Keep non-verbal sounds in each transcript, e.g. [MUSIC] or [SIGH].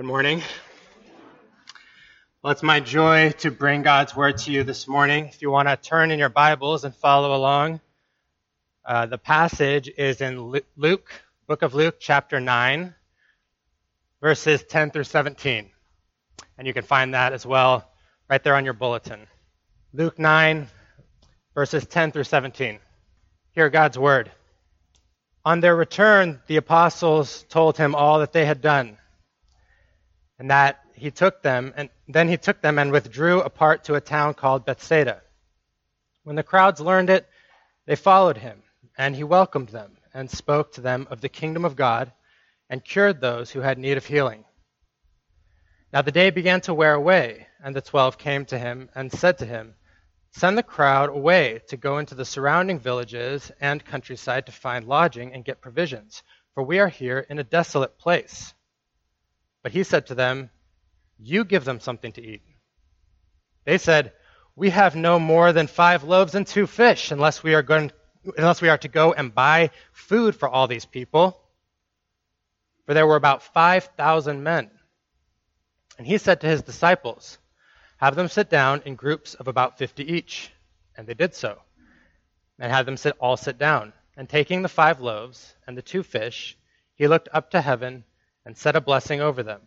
Good morning. Well, it's my joy to bring God's word to you this morning. If you want to turn in your Bibles and follow along, uh, the passage is in Luke, book of Luke, chapter 9, verses 10 through 17. And you can find that as well right there on your bulletin. Luke 9, verses 10 through 17. Hear God's word. On their return, the apostles told him all that they had done and that he took them, and then he took them and withdrew apart to a town called Bethsaida. When the crowds learned it, they followed him, and he welcomed them and spoke to them of the kingdom of God and cured those who had need of healing. Now the day began to wear away, and the twelve came to him and said to him, Send the crowd away to go into the surrounding villages and countryside to find lodging and get provisions, for we are here in a desolate place. But he said to them, You give them something to eat. They said, We have no more than five loaves and two fish, unless we are going unless we are to go and buy food for all these people. For there were about five thousand men. And he said to his disciples, Have them sit down in groups of about fifty each. And they did so, and had them sit, all sit down. And taking the five loaves and the two fish, he looked up to heaven and said a blessing over them.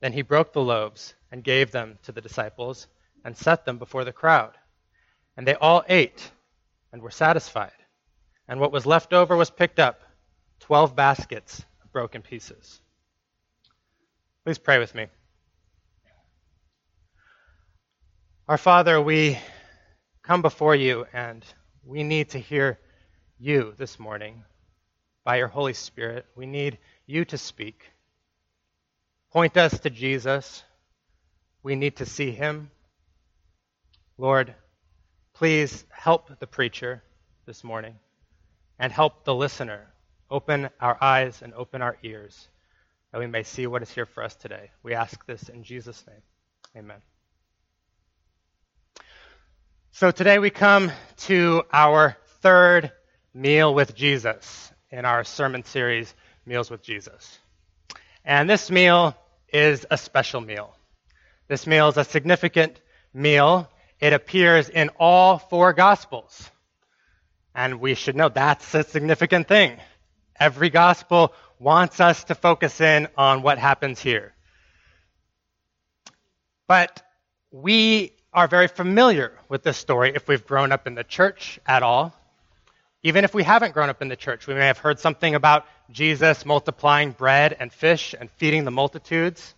Then he broke the loaves and gave them to the disciples and set them before the crowd. And they all ate and were satisfied. And what was left over was picked up twelve baskets of broken pieces. Please pray with me. Our Father, we come before you and we need to hear you this morning by your Holy Spirit. We need you to speak. Point us to Jesus. We need to see him. Lord, please help the preacher this morning and help the listener. Open our eyes and open our ears that we may see what is here for us today. We ask this in Jesus' name. Amen. So today we come to our third meal with Jesus in our sermon series, Meals with Jesus. And this meal is a special meal. This meal is a significant meal. It appears in all four Gospels. And we should know that's a significant thing. Every Gospel wants us to focus in on what happens here. But we are very familiar with this story if we've grown up in the church at all. Even if we haven't grown up in the church, we may have heard something about Jesus multiplying bread and fish and feeding the multitudes.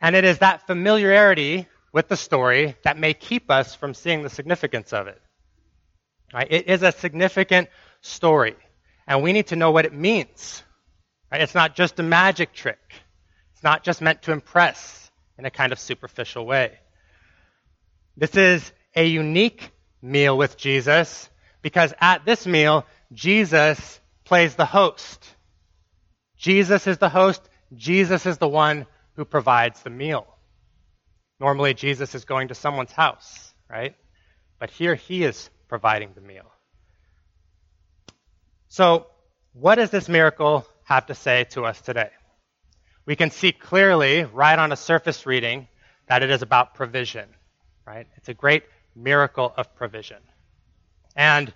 And it is that familiarity with the story that may keep us from seeing the significance of it. Right? It is a significant story, and we need to know what it means. Right? It's not just a magic trick. It's not just meant to impress in a kind of superficial way. This is a unique meal with Jesus because at this meal, Jesus plays the host. Jesus is the host. Jesus is the one who provides the meal. Normally, Jesus is going to someone's house, right? But here he is providing the meal. So, what does this miracle have to say to us today? We can see clearly, right on a surface reading, that it is about provision, right? It's a great miracle of provision. And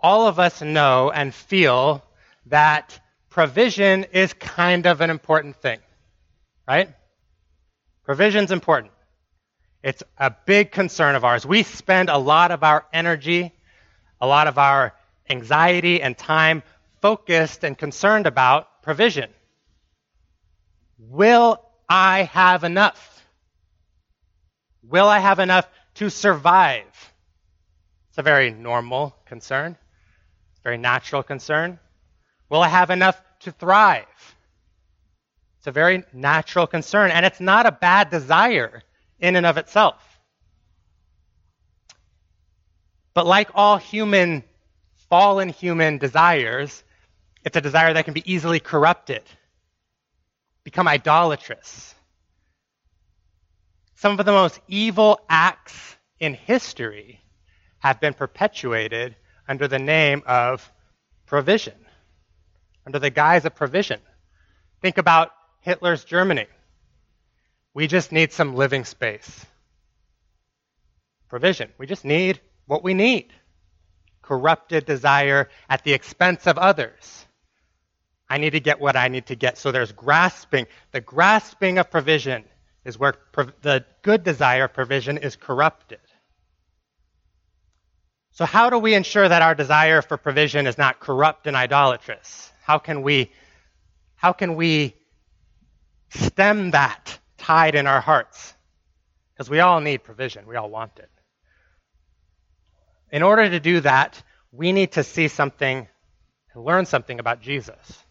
all of us know and feel that provision is kind of an important thing, right? Provision's important. It's a big concern of ours. We spend a lot of our energy, a lot of our anxiety and time focused and concerned about provision. Will I have enough? Will I have enough to survive? It's a very normal concern, very natural concern. Will I have enough to thrive? It's a very natural concern, and it's not a bad desire in and of itself. But like all human, fallen human desires, it's a desire that can be easily corrupted, become idolatrous. Some of the most evil acts in history have been perpetuated under the name of provision, under the guise of provision. Think about Hitler's Germany. We just need some living space. Provision. We just need what we need. Corrupted desire at the expense of others. I need to get what I need to get. So there's grasping. The grasping of provision is where the good desire of provision is corrupted. So, how do we ensure that our desire for provision is not corrupt and idolatrous? How can we, how can we stem that tide in our hearts? Because we all need provision, we all want it. In order to do that, we need to see something and learn something about Jesus.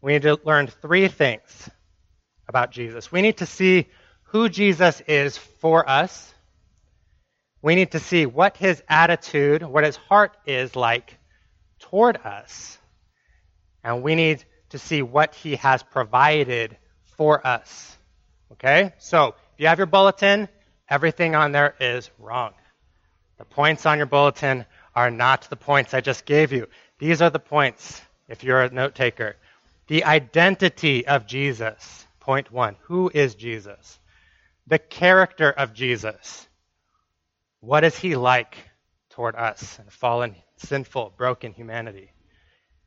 We need to learn three things about Jesus. We need to see who Jesus is for us. We need to see what his attitude, what his heart is like toward us. And we need to see what he has provided for us. Okay? So, if you have your bulletin, everything on there is wrong. The points on your bulletin are not the points I just gave you. These are the points, if you're a note taker. The identity of Jesus. Point one Who is Jesus? The character of Jesus. What is he like toward us and fallen, sinful, broken humanity?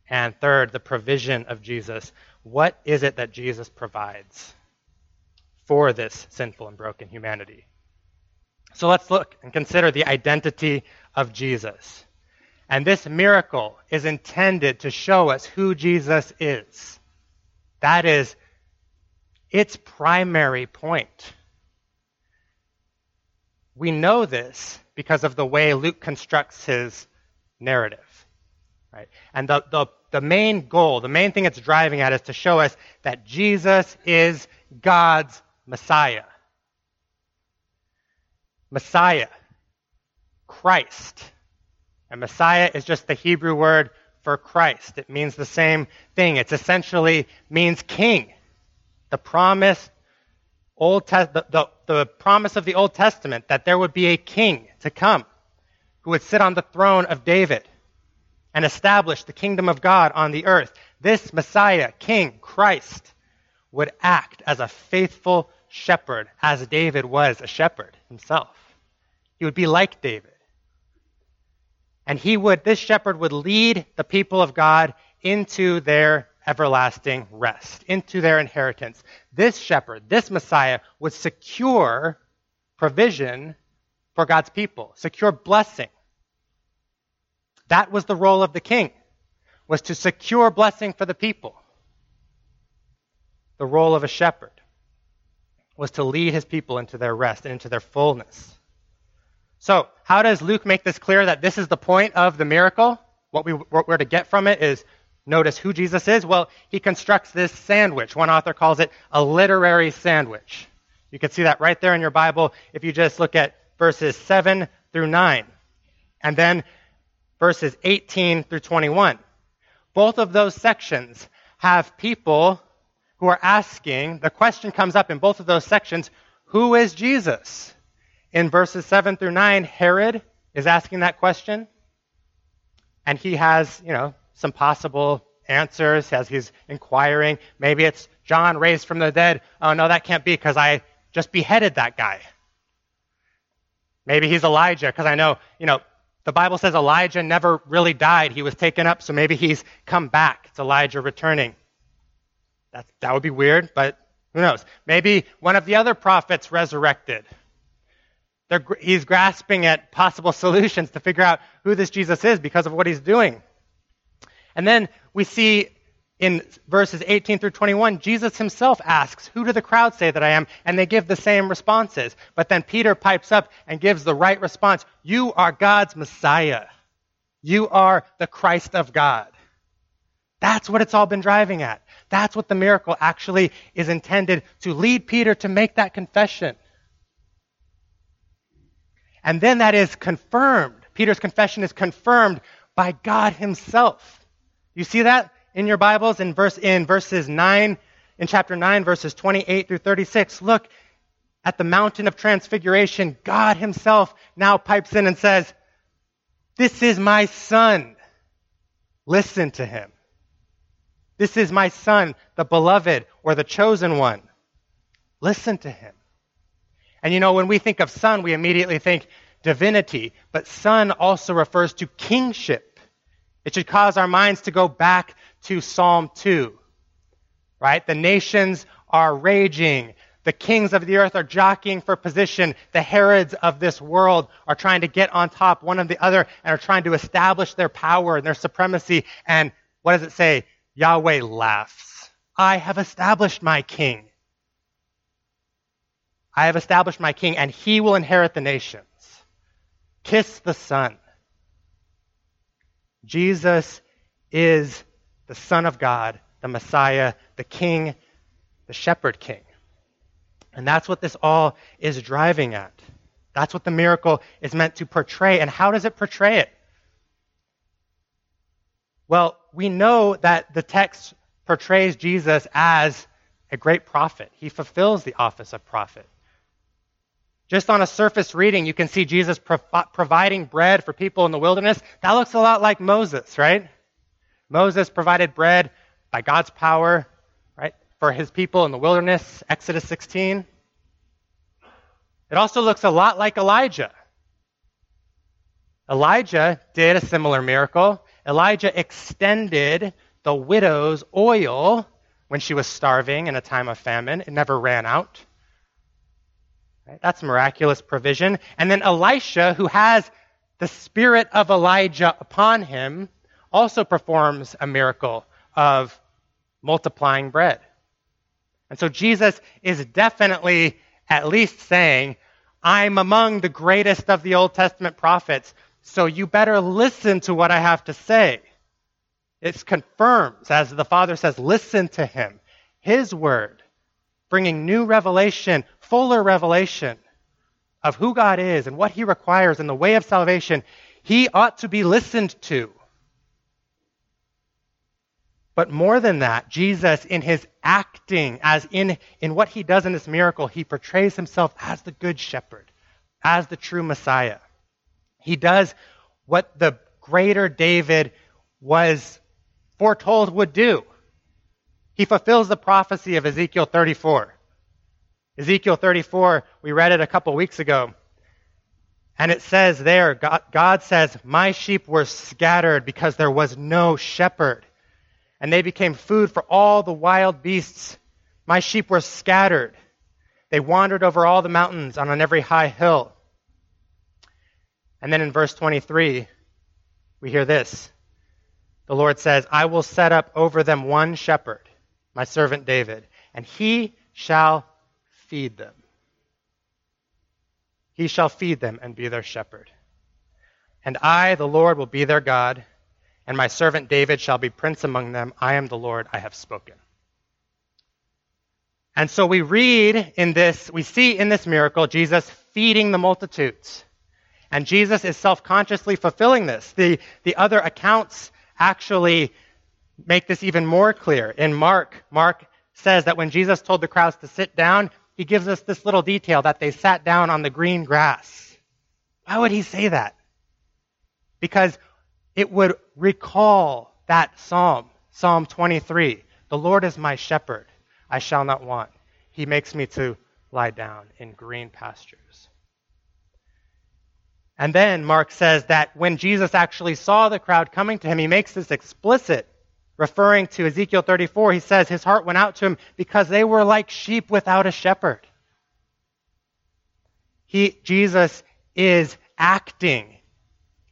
And third, the provision of Jesus. What is it that Jesus provides for this sinful and broken humanity? So let's look and consider the identity of Jesus. And this miracle is intended to show us who Jesus is. That is its primary point. We know this because of the way Luke constructs his narrative. Right? And the, the, the main goal, the main thing it's driving at is to show us that Jesus is God's Messiah. Messiah. Christ. And Messiah is just the Hebrew word for Christ. It means the same thing. It essentially means king. The promise Old Te- the, the, the promise of the Old Testament that there would be a king to come who would sit on the throne of David and establish the kingdom of God on the earth. This Messiah, King, Christ, would act as a faithful shepherd, as David was a shepherd himself. He would be like David. And he would, this shepherd would lead the people of God into their everlasting rest, into their inheritance. This shepherd, this Messiah, would secure provision for God's people, secure blessing. That was the role of the king, was to secure blessing for the people. The role of a shepherd was to lead his people into their rest and into their fullness. So, how does Luke make this clear that this is the point of the miracle? What, we, what we're to get from it is notice who Jesus is? Well, he constructs this sandwich. One author calls it a literary sandwich. You can see that right there in your Bible if you just look at verses 7 through 9. And then verses 18 through 21. Both of those sections have people who are asking, the question comes up in both of those sections, who is Jesus? In verses 7 through 9, Herod is asking that question. And he has, you know, some possible answers as he's inquiring. Maybe it's John raised from the dead. Oh, no, that can't be because I just beheaded that guy. Maybe he's Elijah because I know, you know, the Bible says Elijah never really died. He was taken up, so maybe he's come back. It's Elijah returning. That, that would be weird, but who knows? Maybe one of the other prophets resurrected. They're, he's grasping at possible solutions to figure out who this Jesus is because of what he's doing. And then we see in verses 18 through 21, Jesus himself asks, Who do the crowd say that I am? And they give the same responses. But then Peter pipes up and gives the right response You are God's Messiah. You are the Christ of God. That's what it's all been driving at. That's what the miracle actually is intended to lead Peter to make that confession. And then that is confirmed. Peter's confession is confirmed by God himself. You see that in your Bibles in verse in verses 9 in chapter 9 verses 28 through 36. Look at the mountain of transfiguration. God himself now pipes in and says, "This is my son. Listen to him. This is my son, the beloved, or the chosen one. Listen to him. And you know, when we think of son, we immediately think divinity, but son also refers to kingship. It should cause our minds to go back to Psalm 2, right? The nations are raging. The kings of the earth are jockeying for position. The Herods of this world are trying to get on top one of the other and are trying to establish their power and their supremacy. And what does it say? Yahweh laughs. I have established my king. I have established my king, and he will inherit the nations. Kiss the Son. Jesus is the Son of God, the Messiah, the King, the Shepherd King. And that's what this all is driving at. That's what the miracle is meant to portray. And how does it portray it? Well, we know that the text portrays Jesus as a great prophet. He fulfills the office of prophet. Just on a surface reading, you can see Jesus pro- providing bread for people in the wilderness. That looks a lot like Moses, right? Moses provided bread by God's power, right, for his people in the wilderness, Exodus 16. It also looks a lot like Elijah. Elijah did a similar miracle. Elijah extended the widow's oil when she was starving in a time of famine. It never ran out. Right? That's miraculous provision. And then Elisha, who has the spirit of Elijah upon him, also performs a miracle of multiplying bread. And so Jesus is definitely at least saying, I'm among the greatest of the Old Testament prophets, so you better listen to what I have to say. It confirms, as the Father says, listen to him. His word, bringing new revelation, fuller revelation of who God is and what he requires in the way of salvation, he ought to be listened to. But more than that, Jesus, in his acting, as in, in what he does in this miracle, he portrays himself as the good shepherd, as the true Messiah. He does what the greater David was foretold would do. He fulfills the prophecy of Ezekiel 34. Ezekiel 34, we read it a couple weeks ago. And it says there, God, God, says, My sheep were scattered because there was no shepherd and they became food for all the wild beasts. My sheep were scattered. They wandered over all the mountains and on every high hill. And then in verse 23, we hear this. The Lord says, I will set up over them one shepherd, my servant David, and he shall feed them. He shall feed them and be their shepherd. And I, the Lord, will be their God and my servant David shall be prince among them. I am the Lord, I have spoken. And so we read in this, we see in this miracle Jesus feeding the multitudes. And Jesus is self consciously fulfilling this. The, the other accounts actually make this even more clear. In Mark, Mark says that when Jesus told the crowds to sit down, he gives us this little detail that they sat down on the green grass. Why would he say that? Because it would recall that psalm, Psalm 23. The Lord is my shepherd, I shall not want. He makes me to lie down in green pastures. And then Mark says that when Jesus actually saw the crowd coming to him, he makes this explicit, referring to Ezekiel 34. He says his heart went out to him because they were like sheep without a shepherd. He, Jesus is acting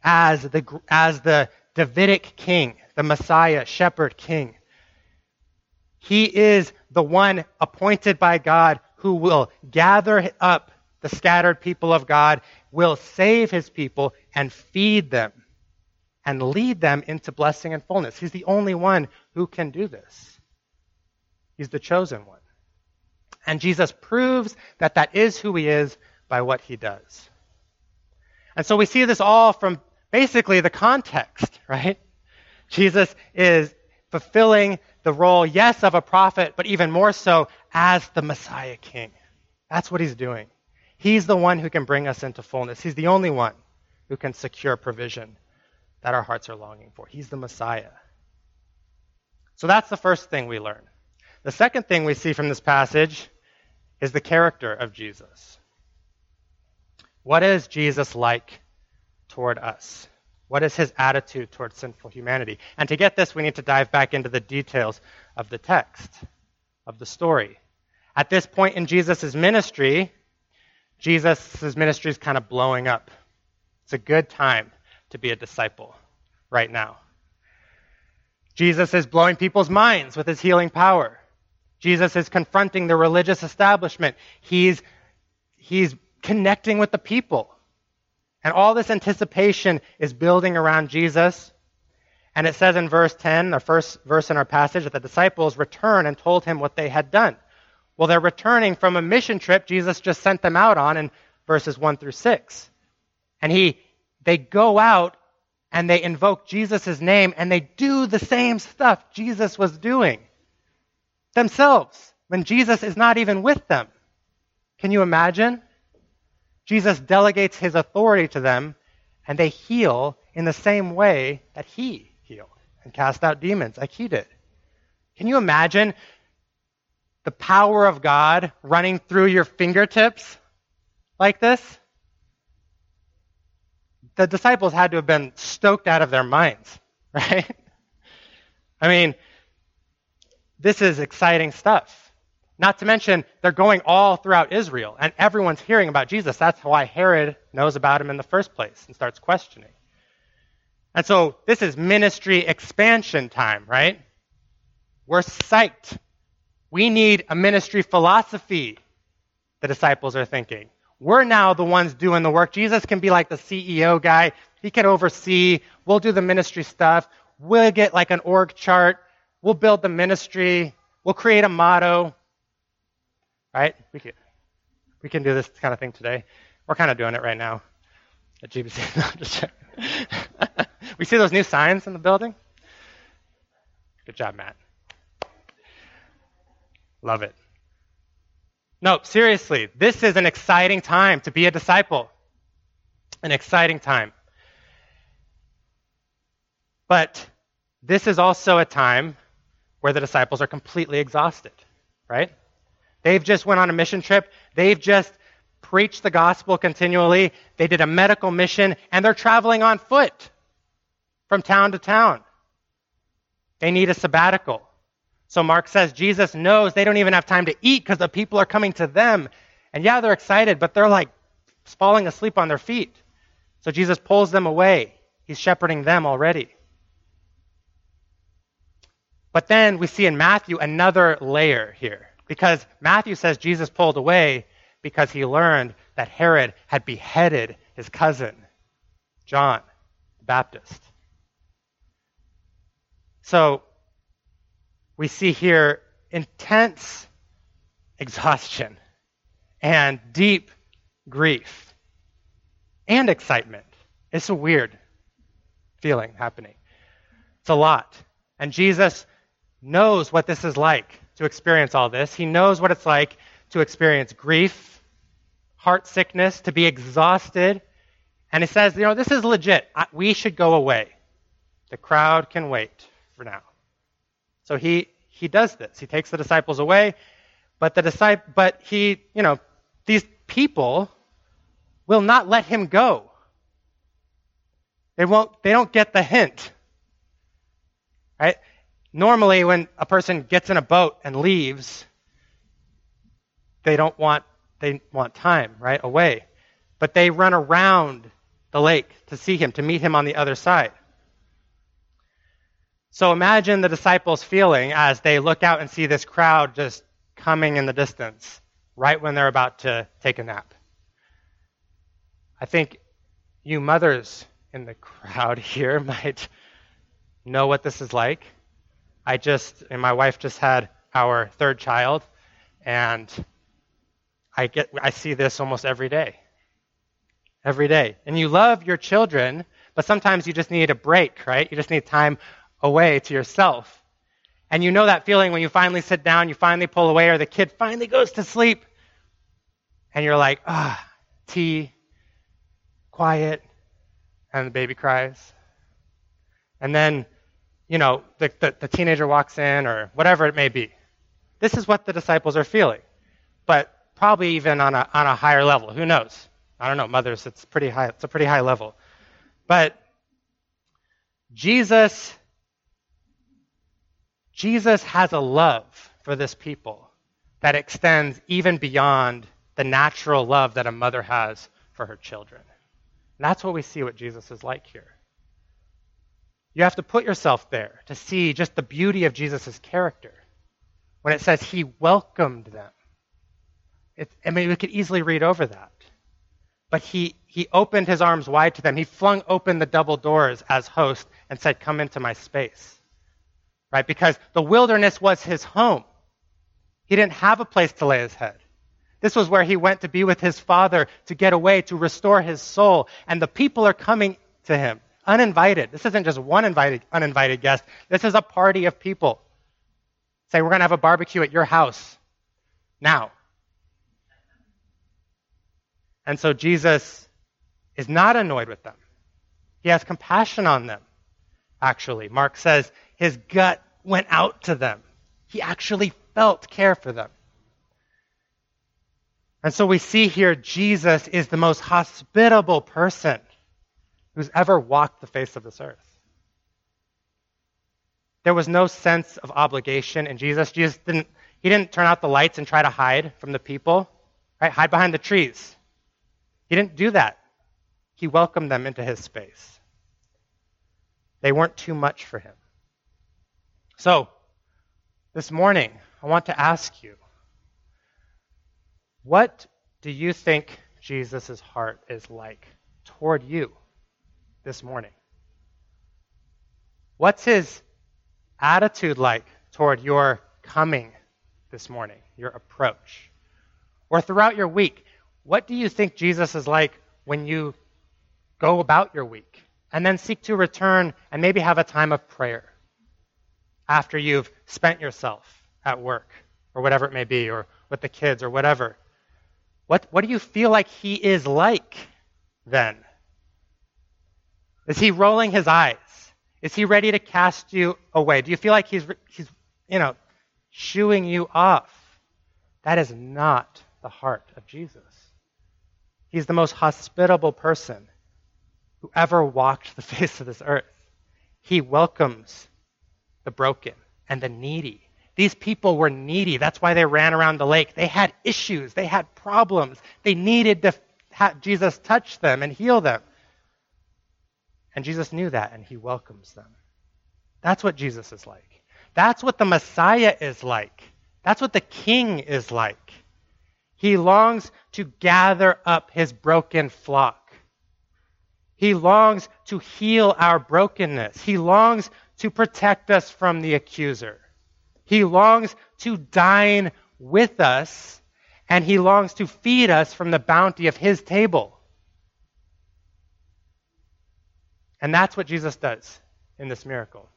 as the, as the Davidic king, the Messiah, shepherd king. He is the one appointed by God who will gather up the scattered people of God, will save his people and feed them and lead them into blessing and fullness. He's the only one who can do this. He's the chosen one. And Jesus proves that that is who he is by what he does. And so we see this all from basically the context, [LAUGHS] right? Jesus is fulfilling the role, yes, of a prophet, but even more so as the Messiah King. That's what he's doing. He's the one who can bring us into fullness. He's the only one who can secure provision that our hearts are longing for. He's the Messiah. So that's the first thing we learn. The second thing we see from this passage is the character of Jesus. What is Jesus like toward us? What is his attitude toward sinful humanity? And to get this, we need to dive back into the details of the text, of the story. At this point in Jesus' ministry, Jesus' ministry is kind of blowing up. It's a good time to be a disciple right now. Jesus is blowing people's minds with his healing power. Jesus is confronting the religious establishment. He's, he's connecting with the people. And all this anticipation is building around Jesus. And it says in verse 10, the first verse in our passage, that the disciples returned and told him what they had done. Well, they're returning from a mission trip Jesus just sent them out on in verses 1 through 6. And he, they go out and they invoke Jesus' name and they do the same stuff Jesus was doing themselves when Jesus is not even with them. Can you imagine? Jesus delegates his authority to them and they heal in the same way that he healed and cast out demons like he did. Can you imagine the power of God running through your fingertips like this? The disciples had to have been stoked out of their minds, [LAUGHS] right? I mean, this is exciting stuff. Not to mention, they're going all throughout Israel, and everyone's hearing about Jesus. That's why Herod knows about him in the first place and starts questioning. And so, this is ministry expansion time, right? We're psyched we need a ministry philosophy, the disciples are thinking. We're now the ones doing the work. Jesus can be like the CEO guy. He can oversee. We'll do the ministry stuff. We'll get like an org chart. We'll build the ministry. We'll create a motto. Right? We can, we can do this kind of thing today. We're kind of doing it right now at GBC. [LAUGHS] [LAUGHS] we see those new signs in the building? Good job, Matt. Love it. No, seriously, this is an exciting time to be a disciple. An exciting time. But this is also a time where the disciples are completely exhausted, right? They've just went on a mission trip. They've just preached the gospel continually. They did a medical mission and they're traveling on foot from town to town. They need a sabbatical. So Mark says Jesus knows they don't even have time to eat because the people are coming to them. And yeah, they're excited, but they're like falling asleep on their feet. So Jesus pulls them away. He's shepherding them already. But then we see in Matthew another layer here. Because Matthew says Jesus pulled away because he learned that Herod had beheaded his cousin, John the Baptist. So we see here intense exhaustion and deep grief and excitement. It's a weird feeling happening. It's a lot. And Jesus knows what this is like to experience all this. He knows what it's like to experience grief, heart sickness, to be exhausted. And he says, you know, this is legit. We should go away. The crowd can wait for now. So he, he does this. He takes the disciples away, but the disciple, but he, you know, these people will not let him go. They won't, they don't get the hint. Right? Normally when a person gets in a boat and leaves, they don't want, they want time, right? Away. But they run around the lake to see him, to meet him on the other side. So imagine the disciples feeling as they look out and see this crowd just coming in the distance right when they're about to take a nap. I think you mothers in the crowd [LAUGHS] here might know what this is like. I just, and my wife just had our third child, and I get, I see this almost every day. Every day. And you love your children, but sometimes you just need a break, right? You just need time away to yourself. And you know that feeling when you finally sit down, you finally pull away, or the kid finally goes to sleep, and you're like, ah, tea, quiet, and the baby cries. And then, you know, the, the, the teenager walks in, or whatever it may be. This is what the disciples are feeling, but probably even on a, on a higher level. Who knows? I don't know, mothers, it's pretty high, it's a pretty high level. But Jesus, Jesus has a love for this people that extends even beyond the natural love that a mother has for her children. And that's what we see what Jesus is like here. You have to put yourself there to see just the beauty of Jesus' character. When it says he welcomed them, it, I mean, we could easily read over that. But he, he opened his arms wide to them. He flung open the double doors as host and said, Come into my space. Right? Because the wilderness was his home. He didn't have a place to lay his head. This was where he went to be with his father, to get away, to restore his soul. And the people are coming to him uninvited. This isn't just one invited, uninvited guest. This is a party of people. Say, we're going to have a barbecue at your house now. And so Jesus is not annoyed with them. He has compassion on them, actually. Mark says his gut went out to them. He actually felt care for them. And so we see here Jesus is the most hospitable person who's ever walked the face of this earth. There was no sense of obligation in Jesus. Jesus didn't, he didn't turn out the lights and try to hide from the people, right? Hide behind the trees. He didn't do that. He welcomed them into his space. They weren't too much for him. So, this morning, I want to ask you what do you think Jesus' heart is like toward you this morning? What's his attitude like toward your coming this morning, your approach? Or throughout your week, what do you think Jesus is like when you go about your week and then seek to return and maybe have a time of prayer after you've spent yourself at work or whatever it may be, or with the kids or whatever? What, what do you feel like he is like then? Is he rolling his eyes? Is he ready to cast you away? Do you feel like he's, he's you know, shooing you off? That is not the heart of Jesus. He's the most hospitable person who ever walked the [LAUGHS] face of this earth. He welcomes the broken and the needy. These people were needy. That's why they ran around the lake. They had issues, they had problems. They needed to have Jesus touch them and heal them. And Jesus knew that, and he welcomes them. That's what Jesus is like. That's what the Messiah is like. That's what the King is like. He longs to gather up his broken flock. He longs to heal our brokenness. He longs to protect us from the accuser. He longs to dine with us, and he longs to feed us from the bounty of his table. And that's what Jesus does in this miracle.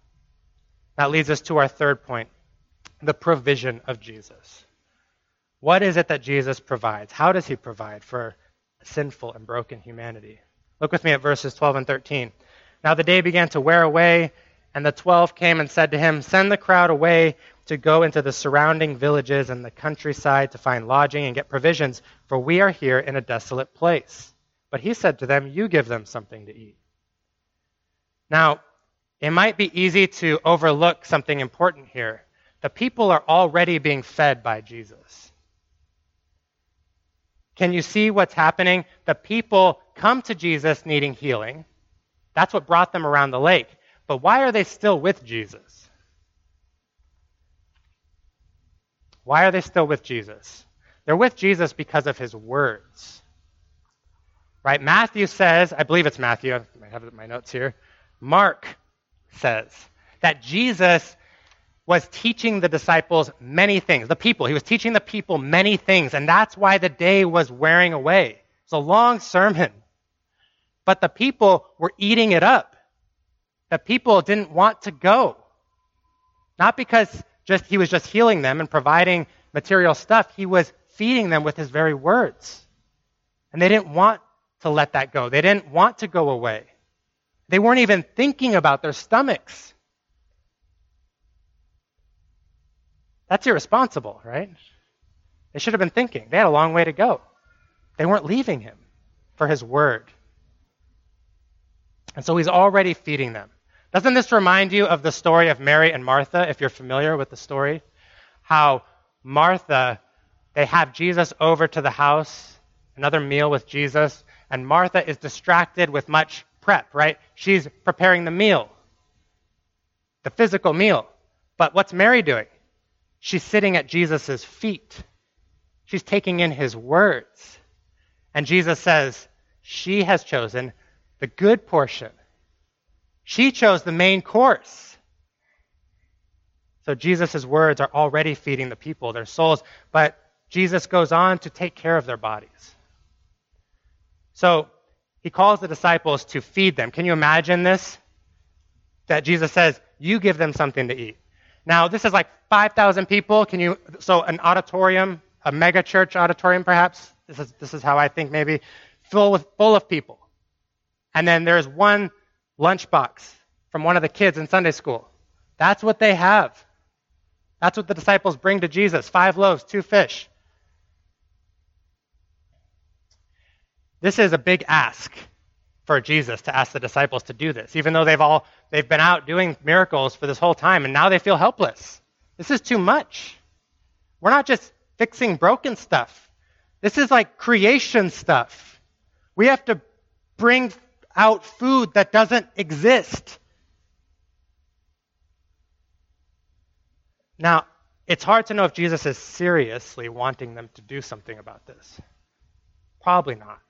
That leads us to our third point the provision of Jesus. What is it that Jesus provides? How does he provide for sinful and broken humanity? Look with me at verses 12 and 13. Now the day began to wear away, and the twelve came and said to him, Send the crowd away to go into the surrounding villages and the countryside to find lodging and get provisions, for we are here in a desolate place. But he said to them, You give them something to eat. Now, it might be easy to overlook something important here. The people are already being fed by Jesus. Can you see what's happening? The people come to Jesus needing healing. That's what brought them around the lake. But why are they still with Jesus? Why are they still with Jesus? They're with Jesus because of his words. Right? Matthew says, I believe it's Matthew, I have my notes here. Mark says that Jesus was teaching the disciples many things, the people. He was teaching the people many things, and that's why the day was wearing away. It's a long sermon. But the people were eating it up. The people didn't want to go. Not because just he was just healing them and providing material stuff, he was feeding them with his very words. And they didn't want to let that go. They didn't want to go away. They weren't even thinking about their stomachs. That's irresponsible, right? They should have been thinking. They had a long way to go. They weren't leaving him for his word. And so he's already feeding them. Doesn't this remind you of the story of Mary and Martha, if you're familiar with the story? How Martha, they have Jesus over to the house, another meal with Jesus, and Martha is distracted with much prep, right? She's preparing the meal, the physical meal. But what's Mary doing? She's sitting at Jesus' feet. She's taking in his words. And Jesus says, She has chosen the good portion. She chose the main course. So Jesus' words are already feeding the people, their souls, but Jesus goes on to take care of their bodies. So he calls the disciples to feed them. Can you imagine this? That Jesus says, You give them something to eat. Now, this is like 5,000 people. Can you, so an auditorium, a mega church auditorium perhaps? This is, this is how I think maybe, full, with, full of people. And then there's one lunchbox from one of the kids in Sunday school. That's what they have. That's what the disciples bring to Jesus five loaves, two fish. This is a big ask for Jesus to ask the disciples to do this, even though they've all they've been out doing miracles for this whole time and now they feel helpless. This is too much. We're not just fixing broken stuff. This is like creation stuff. We have to bring out food that doesn't exist. Now, it's hard to know if Jesus is seriously wanting them to do something about this. Probably not.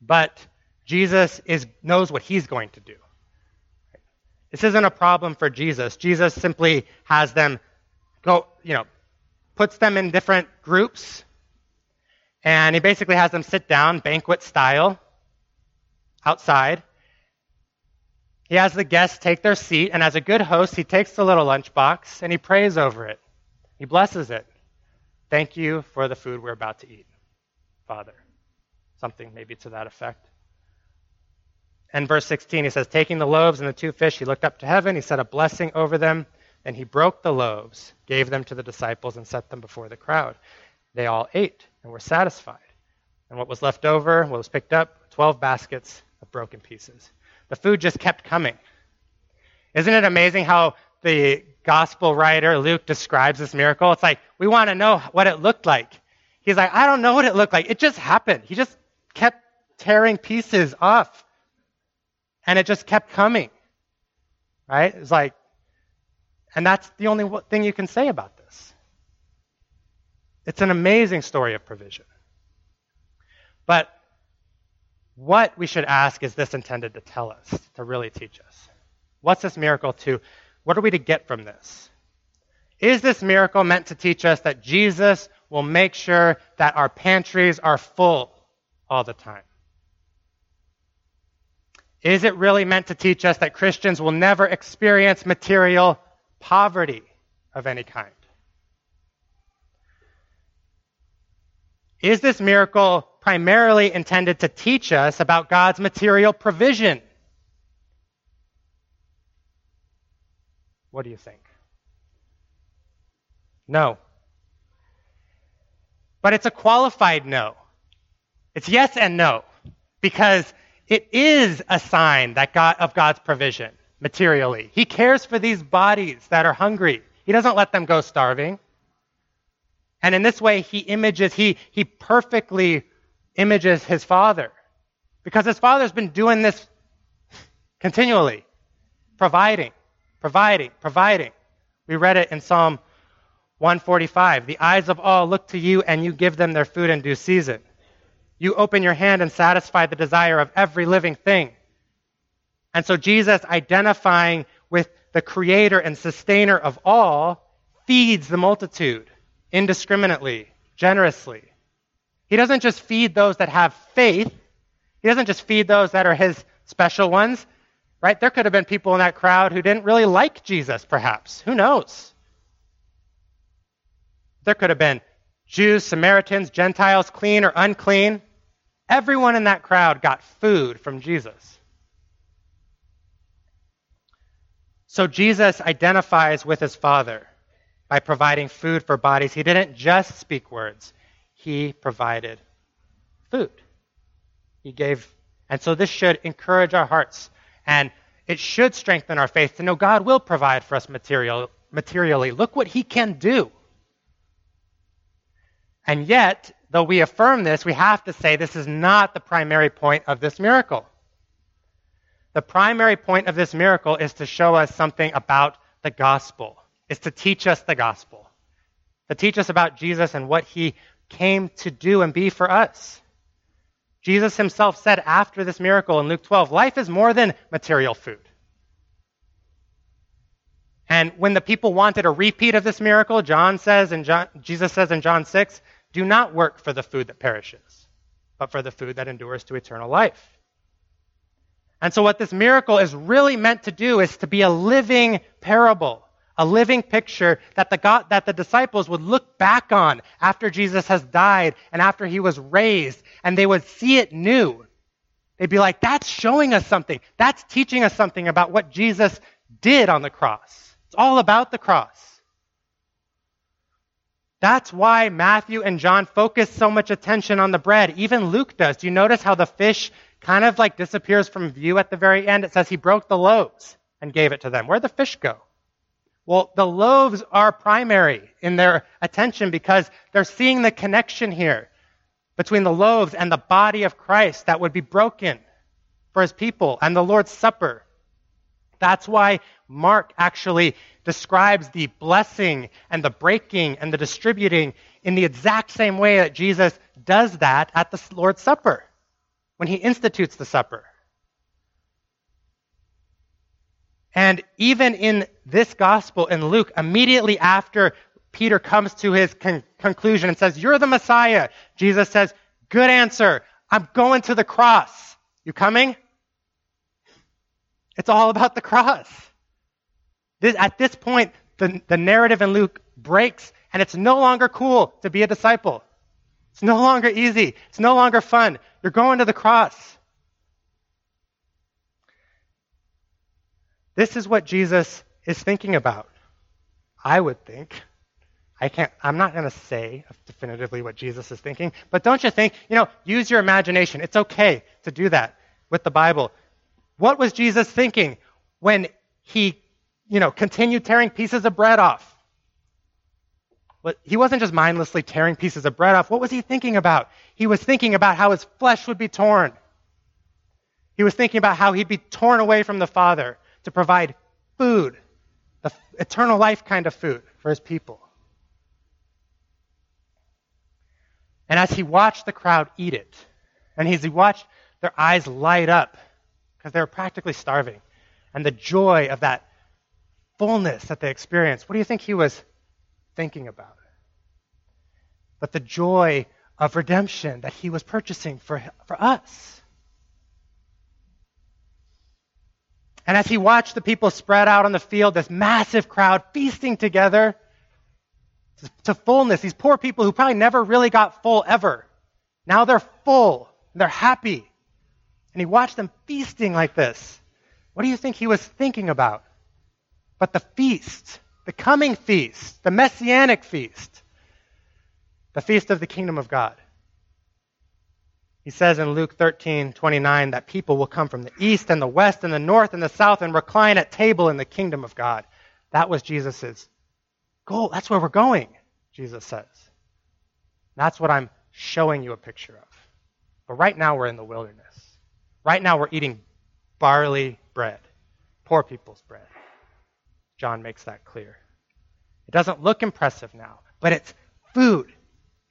But Jesus is, knows what he's going to do. This isn't a problem for Jesus. Jesus simply has them go, you know, puts them in different groups, and he basically has them sit down, banquet style, outside. He has the guests take their seat, and as a good host, he takes the little lunchbox and he prays over it. He blesses it. Thank you for the food we're about to eat, Father something maybe to that effect. And verse 16, he says, Taking the loaves and the two fish, he looked up to heaven, he said a blessing over them, and he broke the loaves, gave them to the disciples, and set them before the crowd. They all ate and were satisfied. And what was left over, what was picked up, 12 baskets of broken pieces. The food just kept coming. Isn't it amazing how the gospel writer Luke describes this miracle? It's like, we want to know what it looked like. He's like, I don't know what it looked like. It just happened. He just kept tearing pieces off. And it just kept coming. Right? It's like, and that's the only thing you can say about this. It's an amazing story of provision. But what we should ask is this intended to tell us, to really teach us? What's this miracle to? What are we to get from this? Is this miracle meant to teach us that Jesus will make sure that our pantries are full all the time? Is it really meant to teach us that Christians will never experience material poverty of any kind? Is this miracle primarily intended to teach us about God's material provision? What do you think? No. But it's a qualified no. It's yes and no, because it is a sign that God, of God's provision materially. He cares for these bodies that are hungry. He doesn't let them go starving. And in this way, he images, he, he perfectly images his father. Because his father's been doing this continually, providing, providing, providing. We read it in Psalm 145. The eyes of all look to you, and you give them their food in due season. You open your hand and satisfy the desire of every living thing. And so Jesus, identifying with the creator and sustainer of all, feeds the multitude indiscriminately, generously. He doesn't just feed those that have faith, he doesn't just feed those that are his special ones, right? There could have been people in that crowd who didn't really like Jesus, perhaps. Who knows? There could have been Jews, Samaritans, Gentiles, clean or unclean. Everyone in that crowd got food from Jesus. So Jesus identifies with his Father by providing food for bodies. He didn't just speak words, he provided food. He gave, and so this should encourage our hearts and it should strengthen our faith to know God will provide for us material, materially. Look what he can do. And yet, though we affirm this, we have to say this is not the primary point of this miracle. The primary point of this miracle is to show us something about the gospel, is to teach us the gospel, to teach us about Jesus and what he came to do and be for us. Jesus himself said after this miracle in Luke 12, life is more than material food. And when the people wanted a repeat of this miracle, John says and Jesus says in John 6, do not work for the food that perishes, but for the food that endures to eternal life. And so, what this miracle is really meant to do is to be a living parable, a living picture that the, God, that the disciples would look back on after Jesus has died and after he was raised, and they would see it new. They'd be like, that's showing us something. That's teaching us something about what Jesus did on the cross. It's all about the cross. That's why Matthew and John focus so much attention on the bread. Even Luke does. Do you notice how the fish kind of like disappears from view at the very end? It says he broke the loaves and gave it to them. Where'd the fish go? Well, the loaves are primary in their attention because they're seeing the connection here between the loaves and the body of Christ that would be broken for his people and the Lord's Supper. That's why Mark actually describes the blessing and the breaking and the distributing in the exact same way that Jesus does that at the Lord's Supper when he institutes the supper. And even in this gospel in Luke, immediately after Peter comes to his con- conclusion and says, You're the Messiah, Jesus says, Good answer. I'm going to the cross. You coming? It's all about the cross. This, at this point, the, the narrative in Luke breaks, and it's no longer cool to be a disciple. It's no longer easy. It's no longer fun. You're going to the cross. This is what Jesus is thinking about. I would think. I can't, I'm not going to say definitively what Jesus is thinking, but don't you think, you know, use your imagination. It's okay to do that with the Bible. What was Jesus thinking when he you know, continue tearing pieces of bread off. But he wasn't just mindlessly tearing pieces of bread off. What was he thinking about? He was thinking about how his flesh would be torn. He was thinking about how he'd be torn away from the Father to provide food, the eternal life kind of food for his people. And as he watched the crowd eat it, and as he watched their eyes light up, because they were practically starving, and the joy of that fullness that they experienced, what do you think he was thinking about? But the joy of redemption that he was purchasing for, for us. And as he watched the people spread out on the field, this massive crowd feasting together to fullness, these poor people who probably never really got full ever, now they're full, they're happy. And he watched them feasting like this. What do you think he was thinking about? but the feast, the coming feast, the messianic feast, the feast of the kingdom of God. He says in Luke 13, 29, that people will come from the east and the west and the north and the south and recline at table in the kingdom of God. That was Jesus' goal. That's where we're going, Jesus says. That's what I'm showing you a picture of. But right now we're in the wilderness. Right now we're eating barley bread, poor people's bread. John makes that clear. It doesn't look impressive now, but it's food,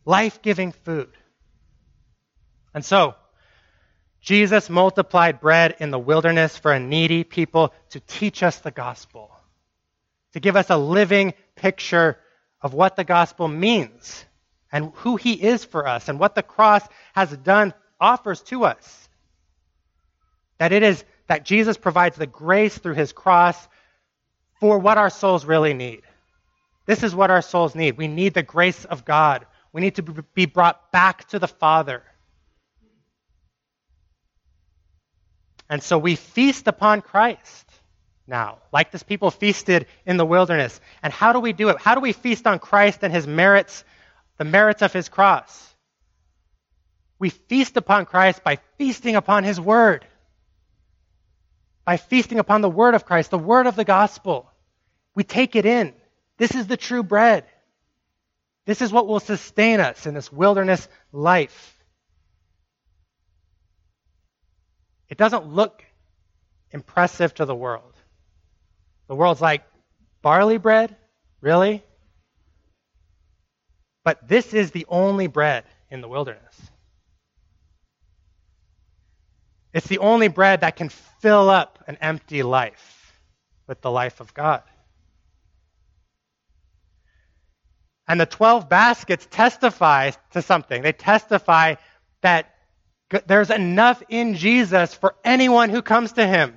life giving food. And so, Jesus multiplied bread in the wilderness for a needy people to teach us the gospel, to give us a living picture of what the gospel means and who he is for us and what the cross has done, offers to us. That it is that Jesus provides the grace through his cross for what our souls really need. This is what our souls need. We need the grace of God. We need to be brought back to the Father. And so we feast upon Christ. now, like this people feasted in the wilderness. And how do we do it? How do we feast on Christ and his merits, the merits of his cross? We feast upon Christ by feasting upon his word, by feasting upon the word of Christ, the word of the gospel. We take it in. This is the true bread. This is what will sustain us in this wilderness life. It doesn't look impressive to the world. The world's like, barley bread? Really? But this is the only bread in the wilderness. It's the only bread that can fill up an empty life with the life of God. And the 12 baskets testify to something. They testify that there's enough in Jesus for anyone who comes to him.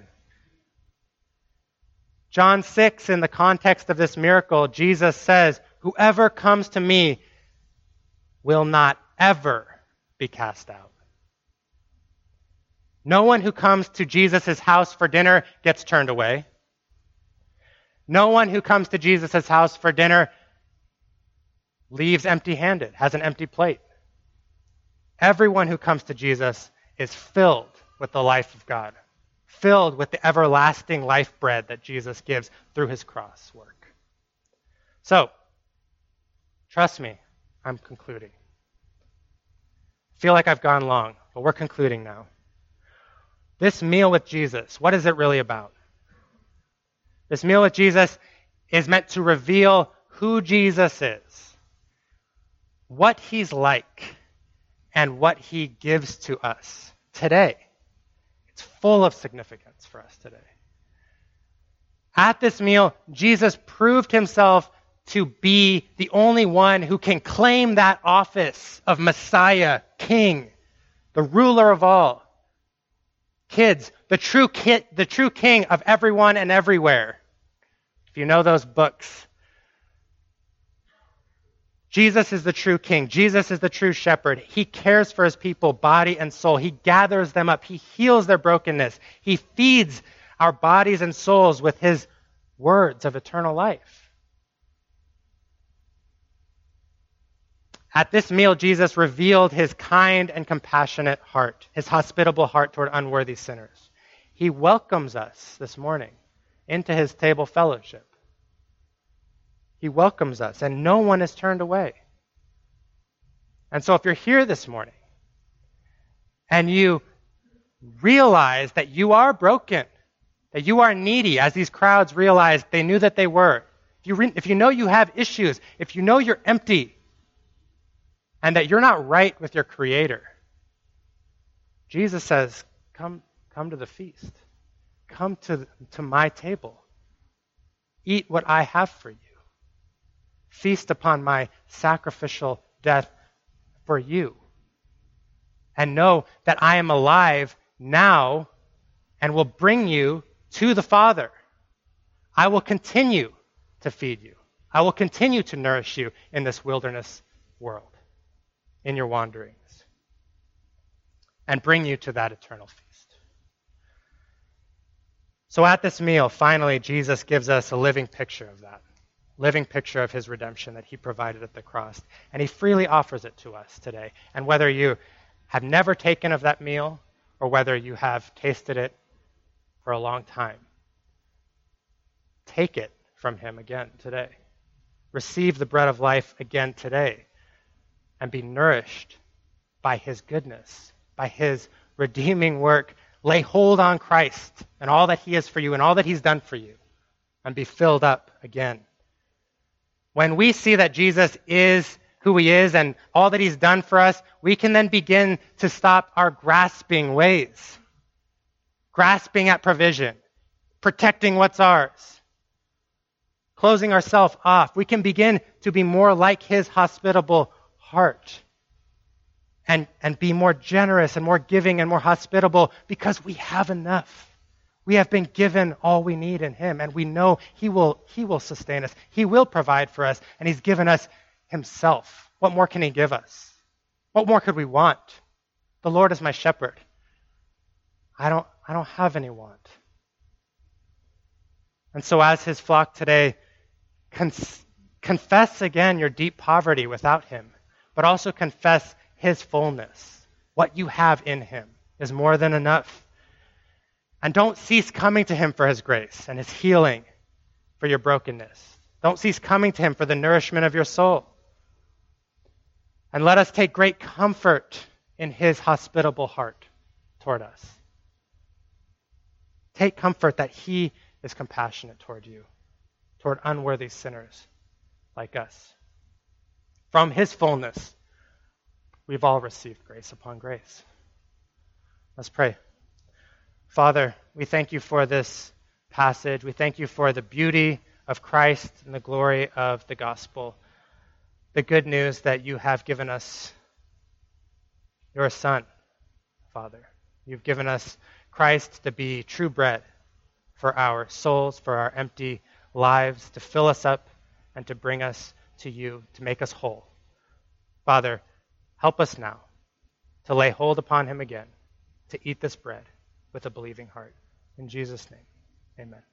John 6, in the context of this miracle, Jesus says, Whoever comes to me will not ever be cast out. No one who comes to Jesus' house for dinner gets turned away. No one who comes to Jesus' house for dinner leaves empty handed, has an empty plate. Everyone who comes to Jesus is filled with the life of God filled with the everlasting life bread that Jesus gives through his cross work. So, trust me, I'm concluding. I feel like I've gone long, but we're concluding now. This meal with Jesus, what is it really about? This meal with Jesus is meant to reveal who Jesus is, what he's like, and what he gives to us today. It's full of significance for us today. At this meal, Jesus proved himself to be the only one who can claim that office of Messiah, King, the ruler of all. Kids, the true, ki- the true king of everyone and everywhere. If you know those books, Jesus is the true king. Jesus is the true shepherd. He cares for his people, body and soul. He gathers them up. He heals their brokenness. He feeds our bodies and souls with his words of eternal life. At this meal, Jesus revealed his kind and compassionate heart, his hospitable heart toward unworthy sinners. He welcomes us this morning into his table fellowship. He welcomes us, and no one is turned away. And so, if you're here this morning and you realize that you are broken, that you are needy, as these crowds realized they knew that they were, if you, re- if you know you have issues, if you know you're empty, and that you're not right with your Creator, Jesus says, Come, come to the feast. Come to, to my table. Eat what I have for you. Feast upon my sacrificial death for you. And know that I am alive now and will bring you to the Father. I will continue to feed you. I will continue to nourish you in this wilderness world, in your wanderings, and bring you to that eternal feast. So at this meal, finally, Jesus gives us a living picture of that living picture of his redemption that he provided at the cross. And he freely offers it to us today. And whether you have never taken of that meal or whether you have tasted it for a long time, take it from him again today. Receive the bread of life again today and be nourished by his goodness, by his redeeming work. Lay hold on Christ and all that he is for you and all that he's done for you and be filled up again. When we see that Jesus is who he is and all that he's done for us, we can then begin to stop our grasping ways. Grasping at provision, protecting what's ours, closing ourselves off. We can begin to be more like his hospitable heart and, and be more generous and more giving and more hospitable because we have enough. We have been given all we need in Him, and we know He will, he will sustain us. He will provide for us, and He's given us Himself. What more can He give us? What more could we want? The Lord is my shepherd. I don't, I don't have any want. And so, as his flock today, confess again your deep poverty without him, but also confess his fullness. What you have in him is more than enough. And don't cease coming to him for his grace and his healing for your brokenness. Don't cease coming to him for the nourishment of your soul. And let us take great comfort in his hospitable heart toward us. Take comfort that he is compassionate toward you, toward unworthy sinners like us. From his fullness, we've all received grace upon grace. Let's pray. Father, we thank you for this passage. We thank you for the beauty of Christ and the glory of the gospel. The good news that you have given us your Son, Father. You've given us Christ to be true bread for our souls, for our empty lives, to fill us up and to bring us to you, to make us whole. Father, help us now to lay hold upon him again, to eat this bread with a believing heart. In Jesus' name, amen.